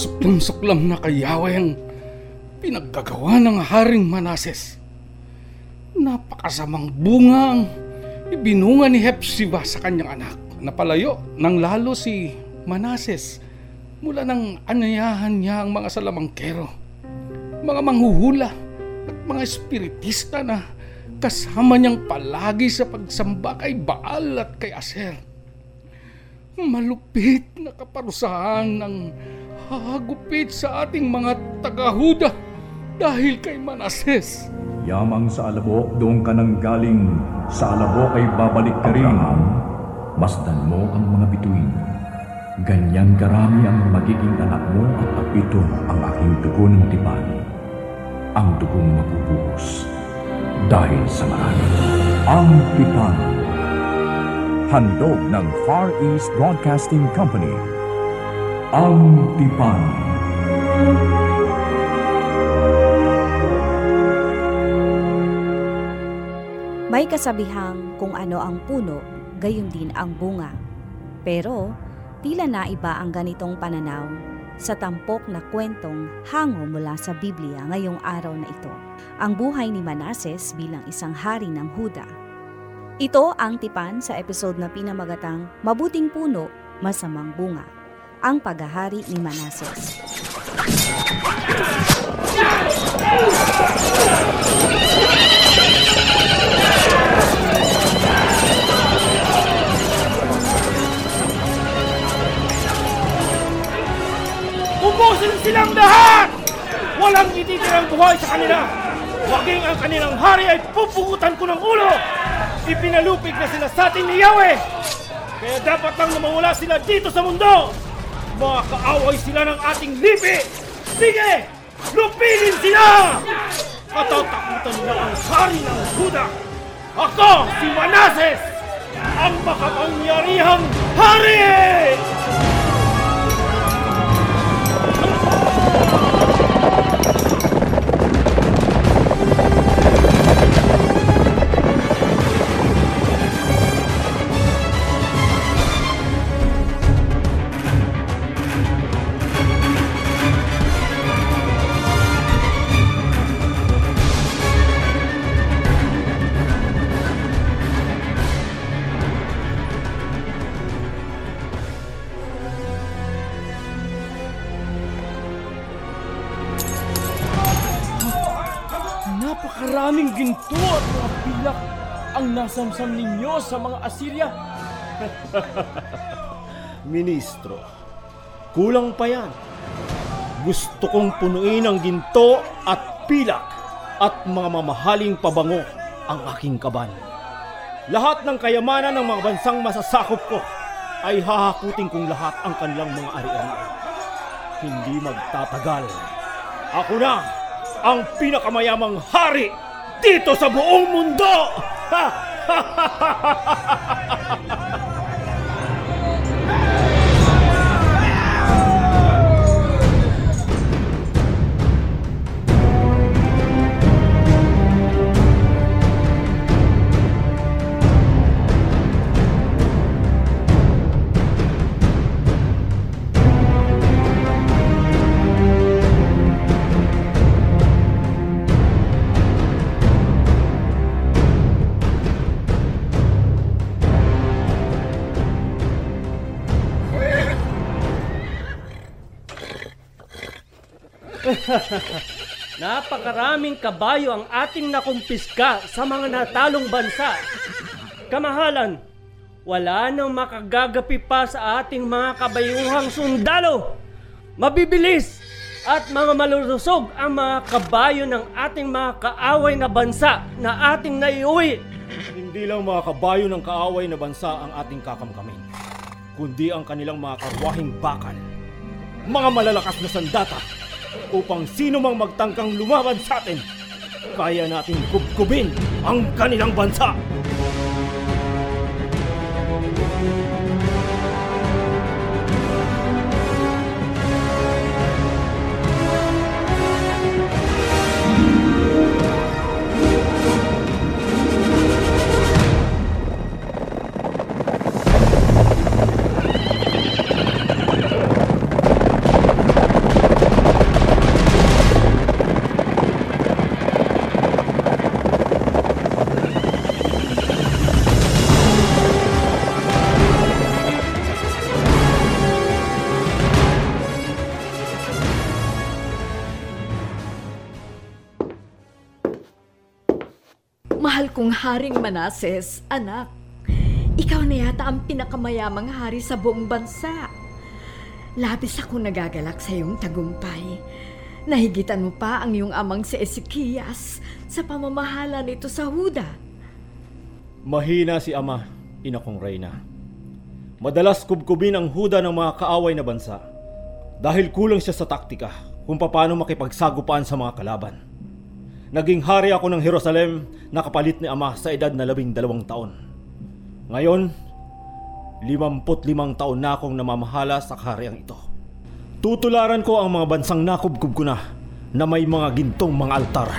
kasuklam-suklam na kayaway ang pinaggagawa ng Haring Manases. Napakasamang bunga ang ibinunga ni Hepsiba sa kanyang anak. Napalayo nang lalo si Manases mula ng anayahan niya ang mga salamangkero, mga manghuhula at mga espiritista na kasama niyang palagi sa pagsamba kay Baal at kay Aser. Malupit na kaparusahan ng hagupit sa ating mga tagahuda dahil kay Manases. Yamang sa alabok doon ka nang galing, sa alabok ay babalik ka rin. Masdan mo ang mga bituin. Ganyan karami ang magiging anak mo at apito ang aking dugo ng tipan. Ang dugong mabubuhos dahil sa marami. Ang tipan. Handog ng Far East Broadcasting Company. Ang tipan. May kasabihang kung ano ang puno, gayon din ang bunga. Pero tila naiba ang ganitong pananaw sa tampok na kwentong hango mula sa Biblia ngayong araw na ito. Ang buhay ni Manases bilang isang hari ng Huda. Ito ang tipan sa episode na pinamagatang Mabuting Puno, Masamang Bunga. Ang paghahari ni Manases. Ubusin silang lahat! Walang ititirang buhay sa kanila! Waging ang kanilang hari ay pupugutan ko ng ulo! Ipinalupig na sila sa atin ni Yahweh! Kaya dapat lang na mawala sila dito sa mundo! Mga kaaway sila ng ating lipi! Sige! Lupigin sila! Katatakutan nila ang hari ng Huda! Ako, si Manases! Ang makapangyarihang hari! Mga pilak ang nasamsam ninyo sa mga Assyria. Ministro, kulang pa yan. Gusto kong punuin ang ginto at pilak at mga mamahaling pabango ang aking kaban. Lahat ng kayamanan ng mga bansang masasakop ko ay hahakutin kong lahat ang kanilang mga ari-arian. Hindi magtatagal. Ako na ang pinakamayamang hari dito sa buong mundo! Napakaraming kabayo ang ating nakumpiska sa mga natalong bansa. Kamahalan, wala nang makagagapi pa sa ating mga kabayuhang sundalo. Mabibilis at mga malulusog ang mga kabayo ng ating mga kaaway na bansa na ating naiuwi. Hindi lang mga kabayo ng kaaway na bansa ang ating kakamkamin, kundi ang kanilang mga karwahing bakal. Mga malalakas na sandata upang sino mang magtangkang lumaban sa atin, kaya natin kubkubin ang kanilang bansa. Mahal kong Haring Manases, anak. Ikaw na yata ang pinakamayamang hari sa buong bansa. Labis ako nagagalak sa iyong tagumpay. Nahigitan mo pa ang iyong amang si Ezekias sa pamamahala nito sa Huda. Mahina si Ama, ina kong Reyna. Madalas kubkubin ang huda ng mga kaaway na bansa dahil kulang siya sa taktika kung paano makipagsagupaan sa mga kalaban. Naging hari ako ng Jerusalem na kapalit ni Ama sa edad na labing dalawang taon. Ngayon, limamput limang taon na akong namamahala sa kahariang ito. Tutularan ko ang mga bansang nakubkub ko na na may mga gintong mga altar.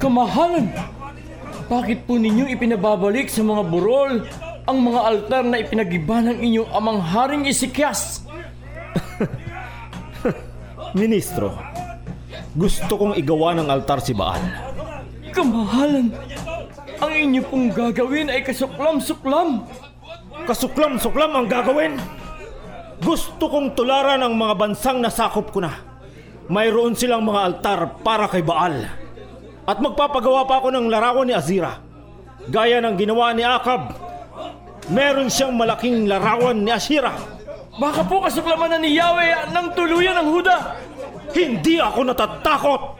Kamahalan! Bakit po ninyong ipinababalik sa mga burol ang mga altar na ipinagiba ng inyong amang haring Isikyas? Ministro, gusto kong igawa ng altar si Baal. Kamahalan! Ang inyo pong gagawin ay kasuklam-suklam! Kasuklam-suklam ang gagawin! Gusto kong tularan ang mga bansang nasakop ko na. Mayroon silang mga altar para kay Baal. At magpapagawa pa ako ng larawan ni Azira. Gaya ng ginawa ni Akab. Meron siyang malaking larawan ni Ashira. Baka po kasuklaman na ni Yahweh ng tuluyan ng Huda! Hindi ako natatakot!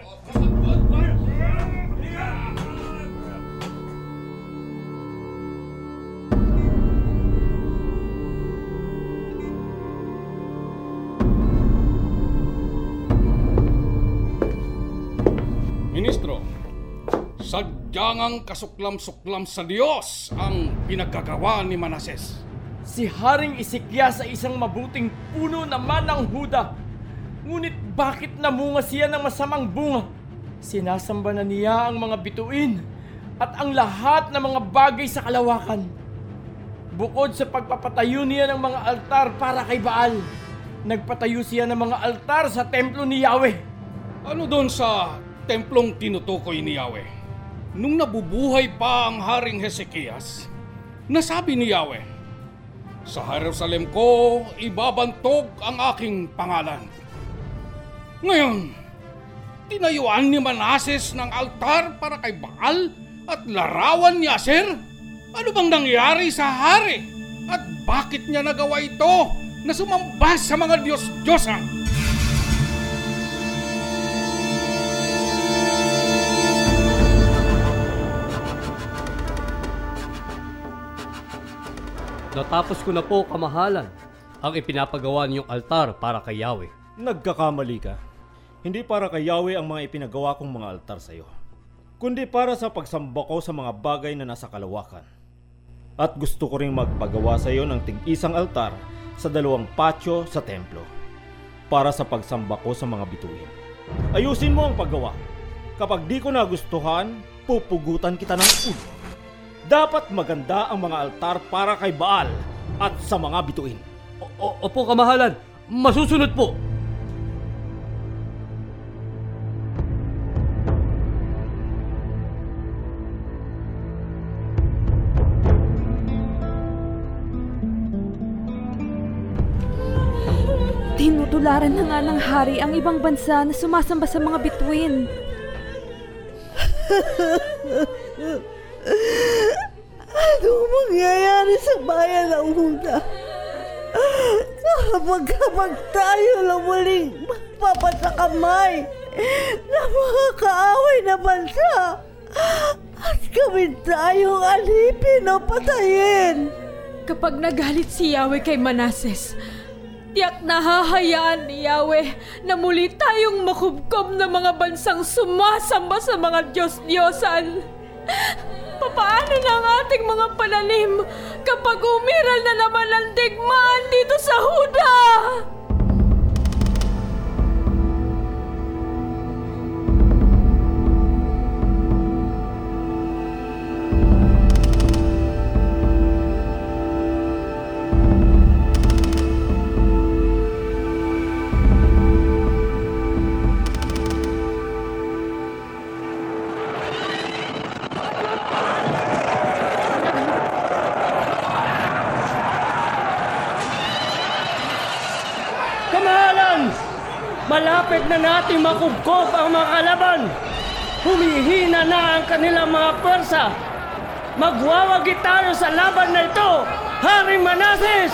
Sadyang kasuklam-suklam sa Diyos ang pinagkagawa ni Manases. Si Haring Isikyas ay isang mabuting puno naman ng Huda. Ngunit bakit namunga siya ng masamang bunga? Sinasamba na niya ang mga bituin at ang lahat ng mga bagay sa kalawakan. Bukod sa pagpapatayo niya ng mga altar para kay Baal, nagpatayo siya ng mga altar sa templo ni Yahweh. Ano doon sa templong tinutukoy ni Yahweh? Nung nabubuhay pa ang Haring Hezekias, nasabi ni Yahweh, Sa Jerusalem ko ibabantog ang aking pangalan. Ngayon, tinayuan ni Manases ng altar para kay Baal at larawan ni Aser? Ano bang nangyari sa hari? At bakit niya nagawa ito na sumamba sa mga Diyos-Diyosan? Natapos ko na po, kamahalan, ang ipinapagawa niyong altar para kay Yahweh. Nagkakamali ka. Hindi para kay Yahweh ang mga ipinagawa kong mga altar sa iyo, kundi para sa pagsamba ko sa mga bagay na nasa kalawakan. At gusto ko ring magpagawa sa iyo ng tig-isang altar sa dalawang patio sa templo para sa pagsamba ko sa mga bituin. Ayusin mo ang paggawa. Kapag di ko nagustuhan, pupugutan kita ng ulo. Dapat maganda ang mga altar para kay Baal at sa mga bituin. O- o- opo, kamahalan, masusunod po. Tinutularan na nga ng hari ang ibang bansa na sumasamba sa mga bituin. Anong mangyayari sa bayan ng Huda? Kapag kapag tayo lang muling magpapasakamay ng mga kaaway na bansa at kami tayong alipin o patayin. Kapag nagalit si Yahweh kay Manases, tiyak na hahayaan ni Yahweh na muli tayong makubkob ng mga bansang sumasamba sa mga Diyos-Diyosan. Papaano ang ating mga pananim kapag umiral na naman ang digmaan dito sa Huda? Na natin makubkob ang mga kalaban. Humihina na ang kanilang mga pwersa. Magwawagi tayo sa laban na ito, Haring Manases!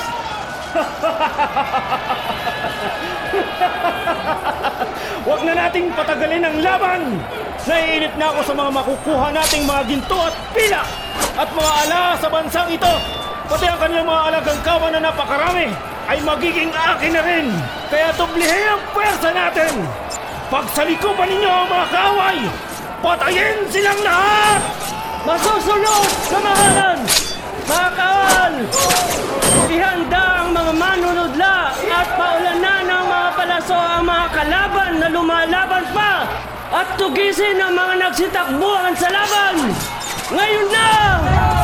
Huwag na nating patagalin ang laban! Naiinip na ako sa mga makukuha nating mga ginto at pila at mga ala sa bansang ito. Pati ang kanilang mga alagang kawan na napakarami ay magiging akin na rin. Kaya dublihin ang pwersa natin. Pagsalikupan ninyo ang mga kaaway, patayin silang lahat! Masusunod, kamahalan! Mga kawal! Ihanda ang mga manunodla at paulanan ng mga palaso ang mga kalaban na lumalaban pa at tugisin ang mga nagsitakbuhan sa laban! Ngayon na!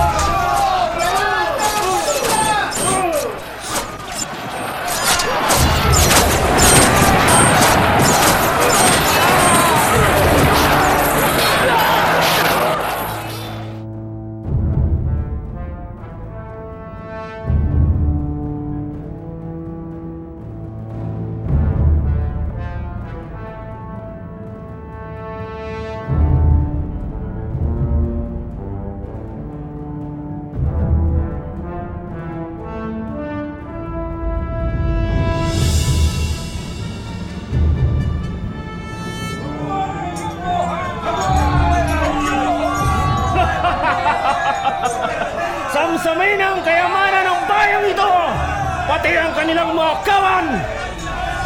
Samsamin ang kayamanan ng bayang ito! Pati ang kanilang mga kawan!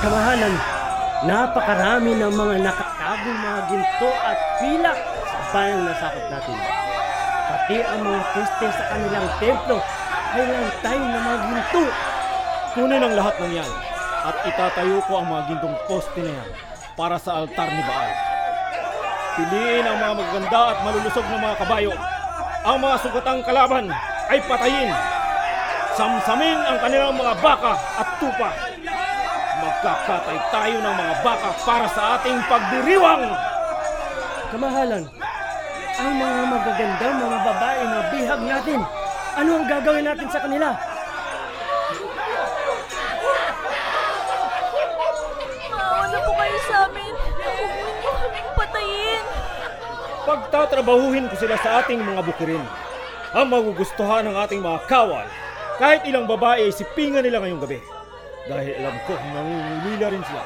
Kamahalan, napakarami ng mga nakatagong mga ginto at pilak sa bayang nasakop natin. Pati ang mga peste sa kanilang templo ay lantay na mga ginto. Kunin ang lahat ng yan at itatayo ko ang mga gintong poste na yan para sa altar ni Baal. Piliin ang mga magaganda at malulusog na mga kabayo. Ang mga sugatang kalaban ay patayin. Samsamin ang kanilang mga baka at tupa. Magkakatay tayo ng mga baka para sa ating pagdiriwang. Kamahalan, ang mga magagandang mga babae na bihag natin, ano ang gagawin natin sa kanila? Maawa na po kayo sa amin. Huwag ninyo kaming patayin. Pagtatrabahuhin ko sila sa ating mga bukirin. Ang magugustuhan ng ating mga kawal, kahit ilang babae sipingan nila ngayong gabi. Dahil alam ko nangungulila rin sila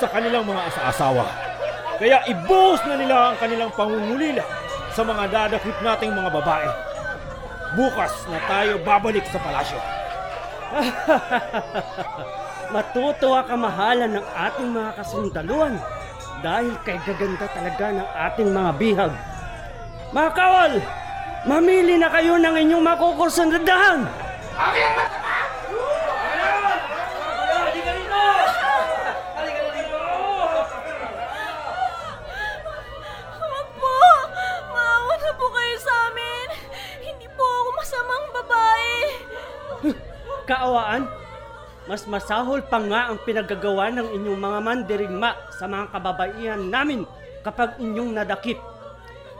sa kanilang mga asa-asawa. Kaya ibuhos na nila ang kanilang pangungulila sa mga dadakip nating mga babae. Bukas na tayo babalik sa palasyo. Matutuwa kamahalan ng ating mga kasundaluan dahil kay gaganda talaga ng ating mga bihag. Mga kawal, mamili na kayo ng inyong. Hindi po ako masamang babae. Kaawaan, mas masahol pa nga ang pinagagawa ng inyong mga mandirigma sa mga kababaihan namin kapag inyong nadakip.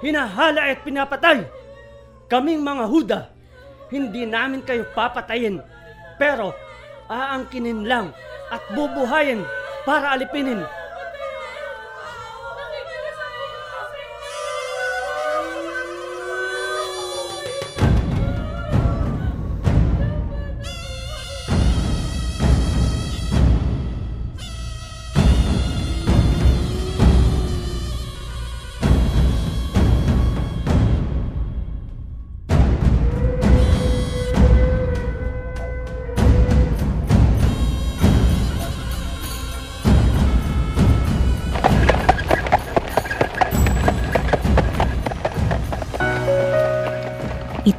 Hinahala at pinapatay. Kaming mga Huda, hindi namin kayo papatayin. Pero aangkinin lang at bubuhayin para alipinin.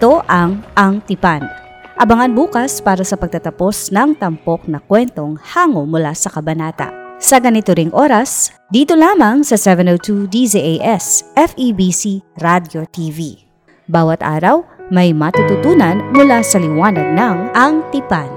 Ito ang Ang Tipan. Abangan bukas para sa pagtatapos ng tampok na kwentong hango mula sa kabanata. Sa ganito ring oras, dito lamang sa 702 DZAS FEBC Radio TV. Bawat araw, may matututunan mula sa liwanag ng Ang Tipan.